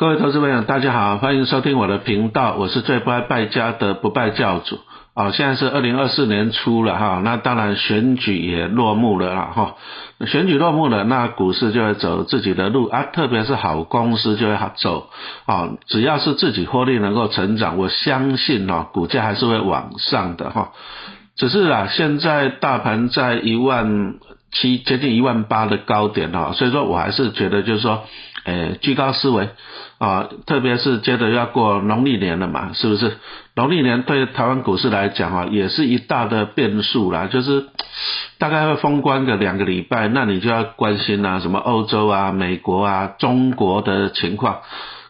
各位投资朋友，大家好，欢迎收听我的频道，我是最不爱败家的不败教主。啊，现在是二零二四年初了哈，那当然选举也落幕了啦哈。选举落幕了，那股市就会走自己的路啊，特别是好公司就会好走啊。只要是自己获利能够成长，我相信哦，股价还是会往上的哈。只是啊，现在大盘在一万七接近一万八的高点哈，所以说我还是觉得就是说。诶，居高思维啊，特别是接着要过农历年了嘛，是不是？农历年对台湾股市来讲啊，也是一大的变数啦，就是大概会封关个两个礼拜，那你就要关心啊，什么欧洲啊、美国啊、中国的情况。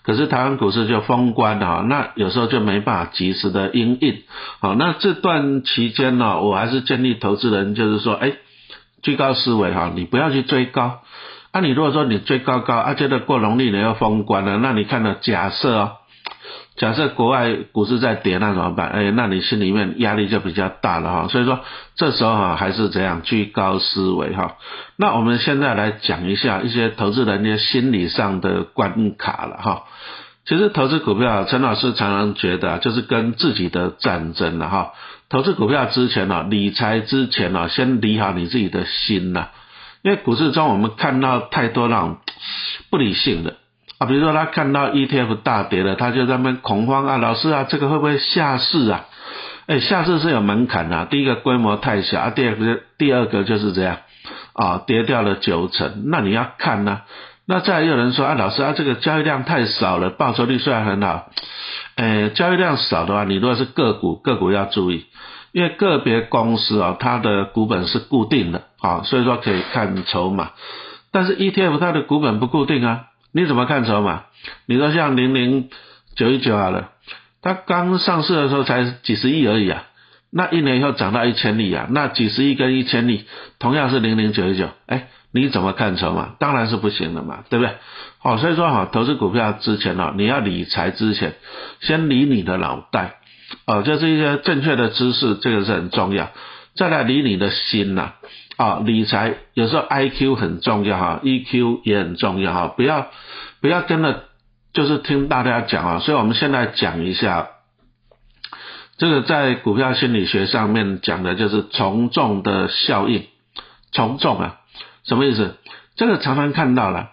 可是台湾股市就封关了，那有时候就没办法及时的应应。好，那这段期间呢，我还是建议投资人就是说，哎，居高思维哈，你不要去追高。啊，你如果说你追高高，啊，觉得过农历年要封关了，那你看到假设哦，假设国外股市在跌，那怎么办？哎，那你心里面压力就比较大了哈。所以说这时候哈，还是这样居高思维哈。那我们现在来讲一下一些投资人的心理上的关卡了哈。其实投资股票，陈老师常常觉得就是跟自己的战争了哈。投资股票之前呢，理财之前呢，先理好你自己的心呐。因为股市中我们看到太多那种 不理性的啊，比如说他看到 ETF 大跌了，他就在那恐慌啊，老师啊，这个会不会下市啊？哎，下市是有门槛的，第一个规模太小啊，第二个第二个就是这样啊，跌掉了九成，那你要看呢？那再有人说啊，老师啊，这个交易量太少了，报酬率虽然很好，哎，交易量少的话，你如果是个股，个股要注意。因为个别公司啊，它的股本是固定的啊，所以说可以看筹码。但是 ETF 它的股本不固定啊，你怎么看筹码？你说像零零九一九好了，它刚上市的时候才几十亿而已啊，那一年以后涨到一千亿啊，那几十亿跟一千亿同样是零零九一九，哎，你怎么看筹码？当然是不行的嘛，对不对？好，所以说哈，投资股票之前呢，你要理财之前，先理你的脑袋。哦，就是一些正确的知识，这个是很重要。再来理你的心呐，啊，啊理财有时候 I Q 很重要哈，E Q 也很重要哈，不要不要跟着就是听大家讲啊。所以我们现在讲一下，这个在股票心理学上面讲的就是从众的效应。从众啊，什么意思？这个常常看到了。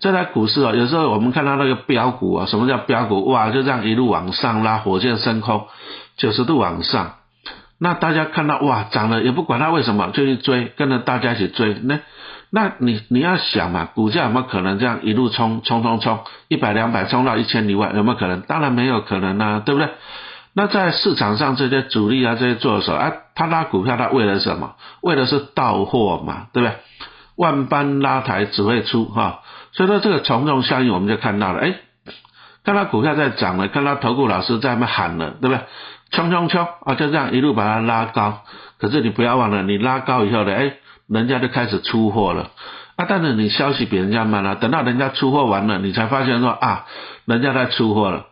这台股市啊，有时候我们看到那个标股啊，什么叫标股？哇，就这样一路往上拉，火箭升空，九十度往上。那大家看到哇，涨了也不管它为什么，就去追，跟着大家一起追。那那你你要想嘛，股价有没有可能这样一路冲冲冲冲，一百两百冲到一千一万，有没有可能？当然没有可能啊，对不对？那在市场上这些主力啊，这些做手啊，他拉股票，他为了什么？为的是到货嘛，对不对？万般拉抬只会出哈。所以说这个从众效应，我们就看到了，哎，看到股票在涨了，看到投顾老师在那喊了，对不对？冲冲冲啊，就这样一路把它拉高。可是你不要忘了，你拉高以后呢，哎，人家就开始出货了。啊，但是你消息比人家慢了，等到人家出货完了，你才发现说啊，人家在出货了。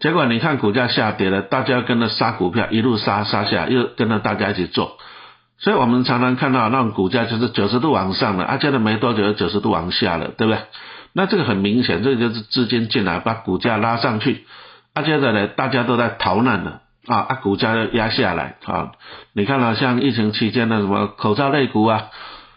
结果你看股价下跌了，大家跟着杀股票，一路杀杀下，又跟着大家一起做。所以我们常常看到那种股价就是九十度往上的，啊，接着没多久九十度往下了，对不对？那这个很明显，这个就是资金进来把股价拉上去，啊，接着呢大家都在逃难了，啊，啊，股价又压下来，啊，你看啊像疫情期间的什么口罩类股啊、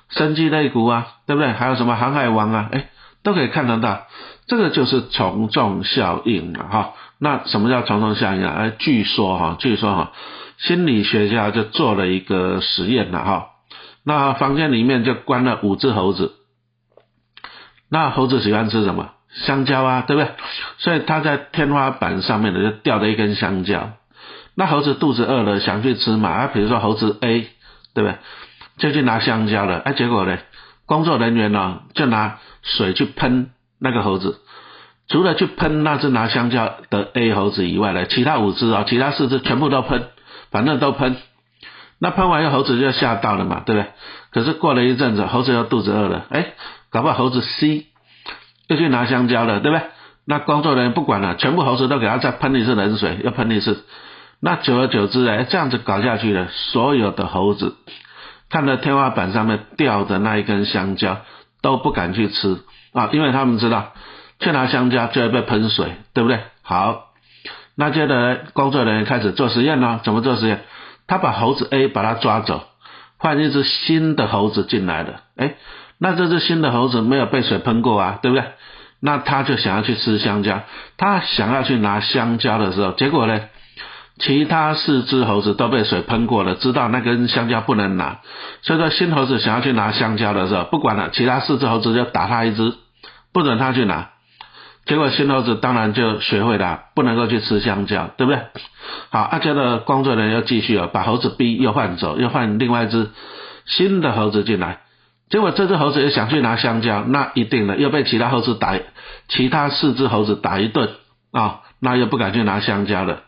生技类股啊，对不对？还有什么航海王啊，哎，都可以看得到，这个就是从众效应了哈。那什么叫从众效应啊？哎，据说哈，据说哈。心理学家就做了一个实验了哈，那房间里面就关了五只猴子，那猴子喜欢吃什么？香蕉啊，对不对？所以他在天花板上面呢就吊了一根香蕉，那猴子肚子饿了想去吃嘛，啊，比如说猴子 A，对不对？就去拿香蕉了，哎，结果呢，工作人员呢就拿水去喷那个猴子，除了去喷那只拿香蕉的 A 猴子以外呢，其他五只啊，其他四只全部都喷。反正都喷，那喷完以后猴子就吓到了嘛，对不对？可是过了一阵子，猴子又肚子饿了，哎，搞不好猴子 C 又去拿香蕉了，对不对？那工作人员不管了，全部猴子都给他再喷一次冷水，又喷一次。那久而久之，哎，这样子搞下去了，所有的猴子看到天花板上面吊的那一根香蕉都不敢去吃啊，因为他们知道去拿香蕉就会被喷水，对不对？好，那接着工作人员开始做实验呢？怎么做实验？他把猴子 A 把它抓走，换一只新的猴子进来了。哎，那这只新的猴子没有被水喷过啊，对不对？那他就想要去吃香蕉，他想要去拿香蕉的时候，结果呢，其他四只猴子都被水喷过了，知道那根香蕉不能拿，所以说新猴子想要去拿香蕉的时候，不管了，其他四只猴子就打他一只，不准他去拿。结果新猴子当然就学会了不能够去吃香蕉，对不对？好，阿杰的工作人员又继续了，把猴子 B 又换走，又换另外一只新的猴子进来。结果这只猴子也想去拿香蕉，那一定的又被其他猴子打，其他四只猴子打一顿啊，那又不敢去拿香蕉了。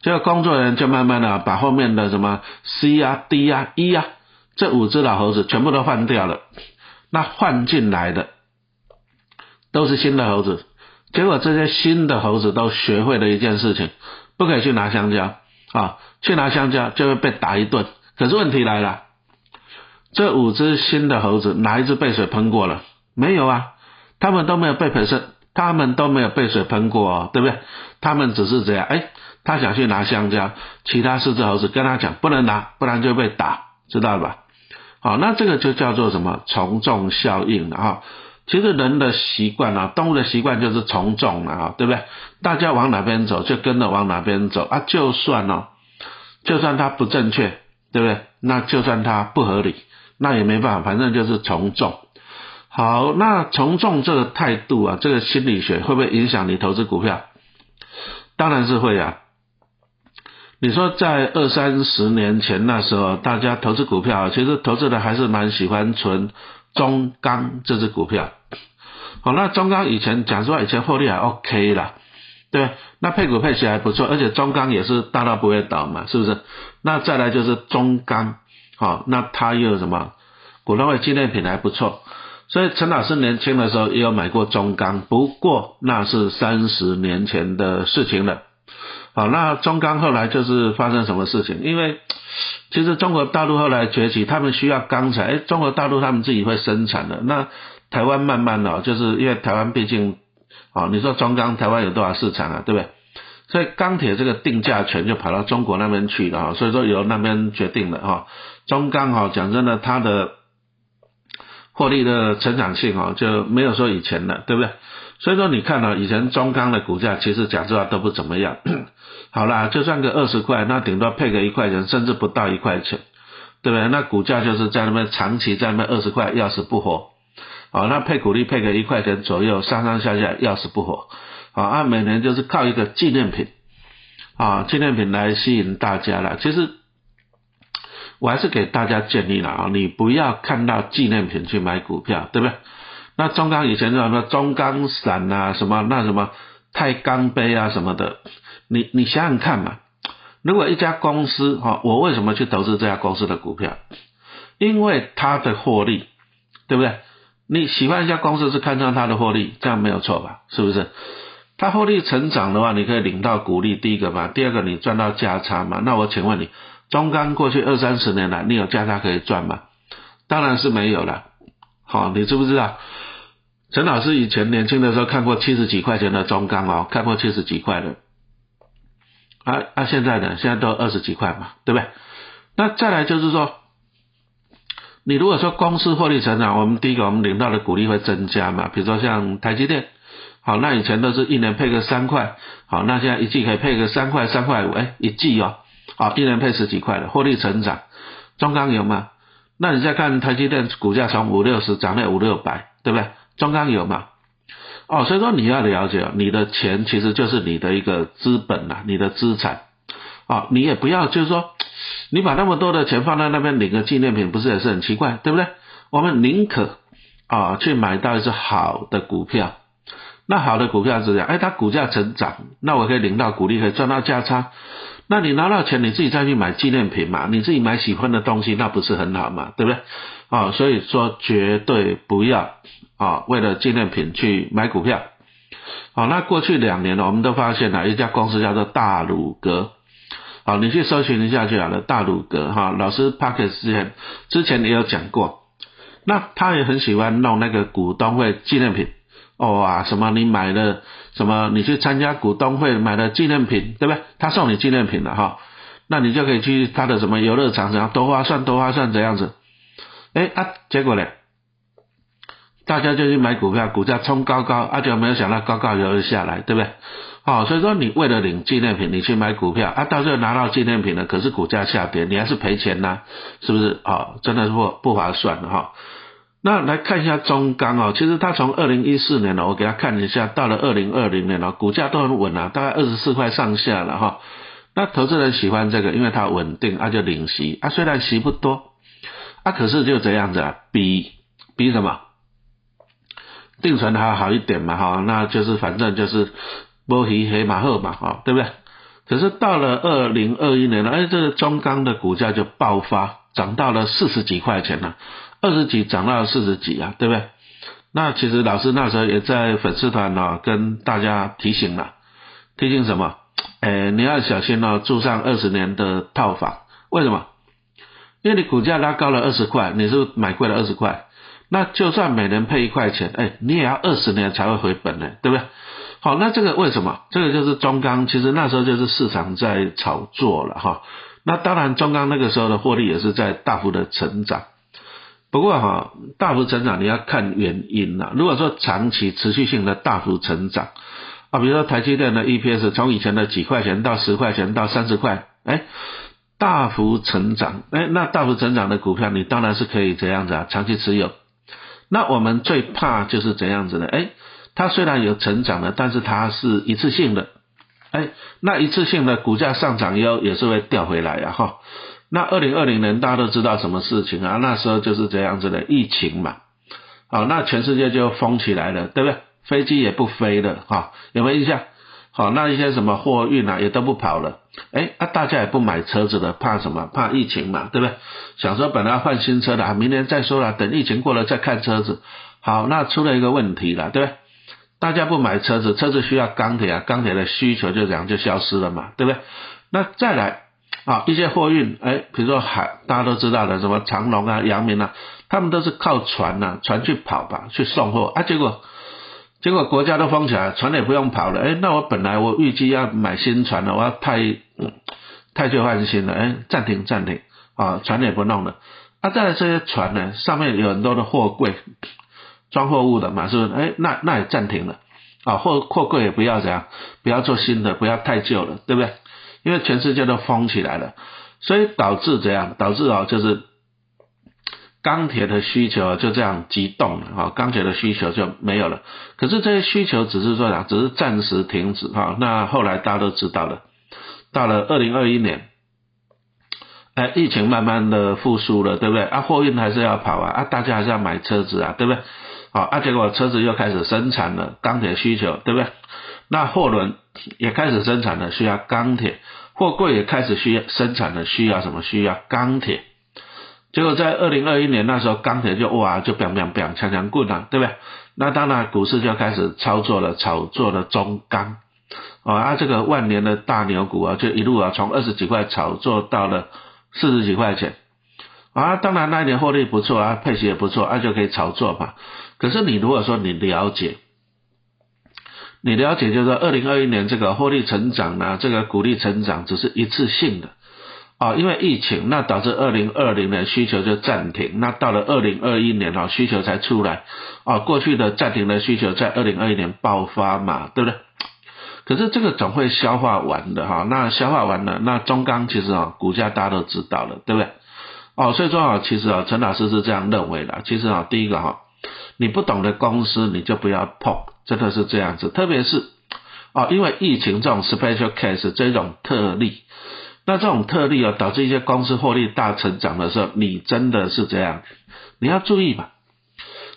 这个工作人员就慢慢的把后面的什么 C 啊、D 啊、E 啊这五只老猴子全部都换掉了，那换进来的都是新的猴子。结果这些新的猴子都学会了一件事情，不可以去拿香蕉啊，去拿香蕉就会被打一顿。可是问题来了，这五只新的猴子哪一只被水喷过了？没有啊，他们都没有被水，他们都没有被水喷过哦，对不对？他们只是这样，哎，他想去拿香蕉，其他四只猴子跟他讲不能拿，不然就被打，知道了吧？好，那这个就叫做什么从众效应了哈。其实人的习惯啊，动物的习惯就是从众了啊，对不对？大家往哪边走，就跟着往哪边走啊。就算哦，就算它不正确，对不对？那就算它不合理，那也没办法，反正就是从众。好，那从众这个态度啊，这个心理学会不会影响你投资股票？当然是会啊。你说在二三十年前那时候，大家投资股票，其实投资的还是蛮喜欢存中钢这只股票。好，那中钢以前讲实话，以前获利还 OK 啦，对，那配股配息还不错，而且中钢也是大到不会倒嘛，是不是？那再来就是中钢，好，那它又有什么？股东会纪念品还不错，所以陈老师年轻的时候也有买过中钢，不过那是三十年前的事情了。好，那中钢后来就是发生什么事情？因为其实中国大陆后来崛起，他们需要钢材，哎，中国大陆他们自己会生产的，那。台湾慢慢的，就是因为台湾毕竟，哦，你说中钢台湾有多少市场啊，对不对？所以钢铁这个定价权就跑到中国那边去了啊，所以说由那边决定了哈。中钢哈，讲真的，它的获利的成长性哈就没有说以前的，对不对？所以说你看到以前中钢的股价其实讲实话都不怎么样。好啦，就算个二十块，那顶多配个一块钱，甚至不到一块钱，对不对？那股价就是在那边长期在那边二十块，要死不活。好，那配股利配个一块钱左右，上上下下要死不活。好，啊，每年就是靠一个纪念品，啊，纪念品来吸引大家了。其实我还是给大家建议了啊，你不要看到纪念品去买股票，对不对？那中钢以前叫什么中钢伞啊，什么那什么钛钢杯啊什么的，你你想想看嘛，如果一家公司哈，我为什么去投资这家公司的股票？因为它的获利，对不对？你喜欢一家公司是看上它的获利，这样没有错吧？是不是？它获利成长的话，你可以领到股利，第一个嘛，第二个你赚到价差嘛。那我请问你，中钢过去二三十年来，你有价差可以赚吗？当然是没有了。好，你知不知道？陈老师以前年轻的时候看过七十几块钱的中钢哦，看过七十几块的。啊啊，现在呢？现在都二十几块嘛，对不对？那再来就是说。你如果说公司获利成长，我们第一个我们领到的股利会增加嘛？比如说像台积电，好，那以前都是一年配个三块，好，那现在一季可以配个三块、三块五，哎，一季哦，好，一年配十几块的获利成长。中钢有吗？那你再看台积电股价从五六十涨到五六百，对不对？中钢有吗？哦，所以说你要了解，你的钱其实就是你的一个资本呐，你的资产，啊，你也不要就是说。你把那么多的钱放在那边领个纪念品，不是也是很奇怪，对不对？我们宁可啊去买到一只好的股票，那好的股票是这样，哎，它股价成长，那我可以领到股利，可以赚到价差。那你拿到钱，你自己再去买纪念品嘛，你自己买喜欢的东西，那不是很好嘛，对不对？啊，所以说绝对不要啊为了纪念品去买股票。好，那过去两年呢，我们都发现了一家公司叫做大鲁格。好，你去搜寻一下就好了。大鲁格哈，老师 Parker 之前之前也有讲过，那他也很喜欢弄那个股东会纪念品，哦啊，什么你买了什么，你去参加股东会买了纪念品，对不对？他送你纪念品了哈，那你就可以去他的什么游乐场，怎样多划算多划算这样子。哎啊，结果呢，大家就去买股票，股价冲高高，啊就没有想到高高又下来，对不对？好，所以说你为了领纪念品，你去买股票，啊到最后拿到纪念品了，可是股价下跌，你还是赔钱呐，是不是？哦，真的是不不划算的哈。那来看一下中钢哦，其实它从二零一四年呢，我给他看一下，到了二零二零年呢，股价都很稳啊，大概二十四块上下了哈。那投资人喜欢这个，因为它稳定，啊就领息啊，虽然息不多，啊可是就这样子啊，比比什么定存还好一点嘛哈，那就是反正就是摸黑黑马后嘛哈，对不对？可是到了二零二一年了，哎，这个中钢的股价就爆发，涨到了四十几块钱了。二十几涨到四十几啊，对不对？那其实老师那时候也在粉丝团呢，跟大家提醒了，提醒什么？哎，你要小心哦，住上二十年的套房。为什么？因为你股价拉高了二十块，你是买贵了二十块，那就算每年配一块钱，哎，你也要二十年才会回本呢，对不对？好，那这个为什么？这个就是中钢，其实那时候就是市场在炒作了哈。那当然，中钢那个时候的获利也是在大幅的成长。不过哈，大幅成长你要看原因呐。如果说长期持续性的大幅成长啊，比如说台积电的 EPS 从以前的几块钱到十块钱到三十块，哎，大幅成长，哎，那大幅成长的股票你当然是可以这样子啊，长期持有。那我们最怕就是怎样子的，哎，它虽然有成长的，但是它是一次性的，哎，那一次性的股价上涨以后也是会掉回来呀，哈。那二零二零年大家都知道什么事情啊？那时候就是这样子的疫情嘛，好，那全世界就封起来了，对不对？飞机也不飞了，哈，有没有印象？好，那一些什么货运啊也都不跑了，哎，啊大家也不买车子了，怕什么？怕疫情嘛，对不对？想说本来要换新车的，明年再说了，等疫情过了再看车子。好，那出了一个问题了，对不对？大家不买车子，车子需要钢铁啊，钢铁的需求就这样就消失了嘛，对不对？那再来。啊，一些货运，哎，比如说海，大家都知道的，什么长隆啊、阳明啊，他们都是靠船呐，船去跑吧，去送货啊。结果，结果国家都封起来，船也不用跑了。哎，那我本来我预计要买新船了，我要太太旧换新了，哎，暂停暂停啊，船也不弄了。啊，再来这些船呢，上面有很多的货柜，装货物的嘛，是不是？哎，那那也暂停了啊，货货柜也不要这样，不要做新的，不要太旧了，对不对？因为全世界都封起来了，所以导致怎样？导致啊，就是钢铁的需求就这样激动了啊，钢铁的需求就没有了。可是这些需求只是说啊，只是暂时停止哈。那后来大家都知道了，到了二零二一年，哎，疫情慢慢的复苏了，对不对？啊，货运还是要跑啊，啊，大家还是要买车子啊，对不对？好，啊，结果车子又开始生产了，钢铁需求，对不对？那货轮也开始生产了，需要钢铁；货柜也开始需要生产了，需要什么？需要钢铁。结果在二零二一年那时候，钢铁就哇就 biang biang biang 强强棍了，对不对？那当然股市就开始操作了，炒作了中钢啊，这个万年的大牛股啊，就一路啊从二十几块炒作到了四十几块钱啊。当然那一年获利不错啊，配息也不错，那就可以炒作嘛。可是你如果说你了解，你了解，就是说，二零二一年这个获利成长呢，这个股利成长只是一次性的啊，因为疫情，那导致二零二零年需求就暂停，那到了二零二一年啊，需求才出来啊，过去的暂停的需求在二零二一年爆发嘛，对不对？可是这个总会消化完的哈，那消化完了，那中钢其实啊，股价大家都知道了，对不对？哦，所以说啊，其实啊，陈老师是这样认为的，其实啊，第一个哈，你不懂的公司，你就不要碰。真的是这样子，特别是啊，因为疫情这种 special case 这种特例，那这种特例啊，导致一些公司获利大成长的时候，你真的是这样，你要注意吧，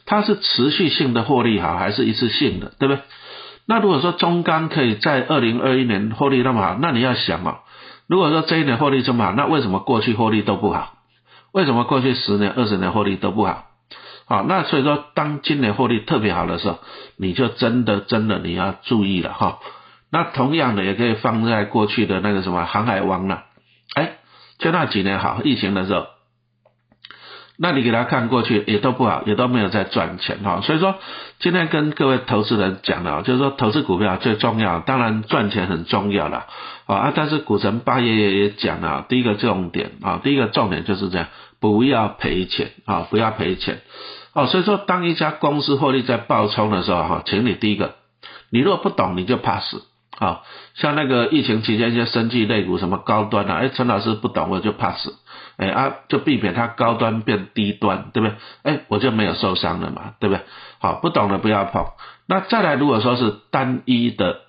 它是持续性的获利好，还是一次性的，对不对？那如果说中钢可以在二零二一年获利那么好，那你要想哦，如果说这一年获利这么好，那为什么过去获利都不好？为什么过去十年、二十年获利都不好？好，那所以说，当今年获利特别好的时候，你就真的真的你要注意了哈。那同样的也可以放在过去的那个什么航海王了，哎，就那几年好疫情的时候，那你给他看过去也都不好，也都没有在赚钱哈。所以说，今天跟各位投资人讲了，就是说投资股票最重要，当然赚钱很重要了啊。但是股神八爷爷也讲了，第一个重点啊，第一个重点就是这样，不要赔钱啊，不要赔钱哦。所以说，当一家公司获利在爆冲的时候哈，请你第一个，你如果不懂，你就怕死。好，像那个疫情期间一些生技类股什么高端啊，哎，陈老师不懂我就怕死。哎啊，就避免它高端变低端，对不对？哎，我就没有受伤了嘛，对不对？好，不懂的不要碰。那再来，如果说是单一的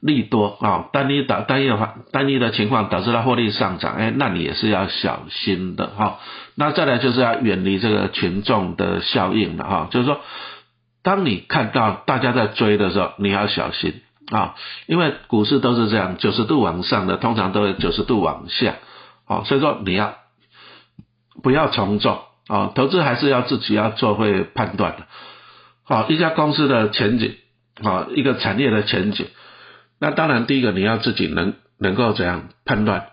利多啊，单一的单一的话，单一的情况导致它获利上涨，哎，那你也是要小心的哈。那再来就是要远离这个群众的效应了哈，就是说，当你看到大家在追的时候，你要小心啊，因为股市都是这样，九十度往上的，通常都会九十度往下。哦，所以说你要不要从众啊？投资还是要自己要做会判断的。好，一家公司的前景，啊，一个产业的前景，那当然第一个你要自己能能够怎样判断。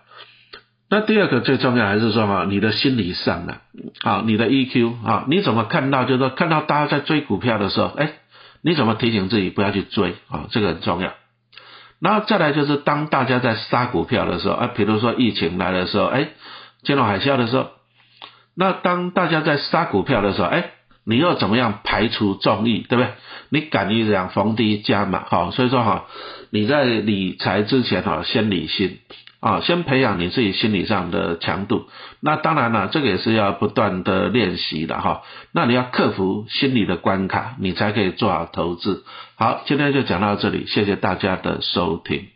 那第二个最重要还是说嘛，你的心理上的，好，你的 EQ 啊，你怎么看到就是说看到大家在追股票的时候，哎，你怎么提醒自己不要去追啊？这个很重要。然后再来就是当大家在杀股票的时候，啊，比如说疫情来的时候，哎，金融海啸的时候，那当大家在杀股票的时候，哎，你又怎么样排除众议，对不对？你敢于讲逢低加码，好，所以说哈，你在理财之前哈，先理心。啊，先培养你自己心理上的强度。那当然了，这个也是要不断的练习的哈。那你要克服心理的关卡，你才可以做好投资。好，今天就讲到这里，谢谢大家的收听。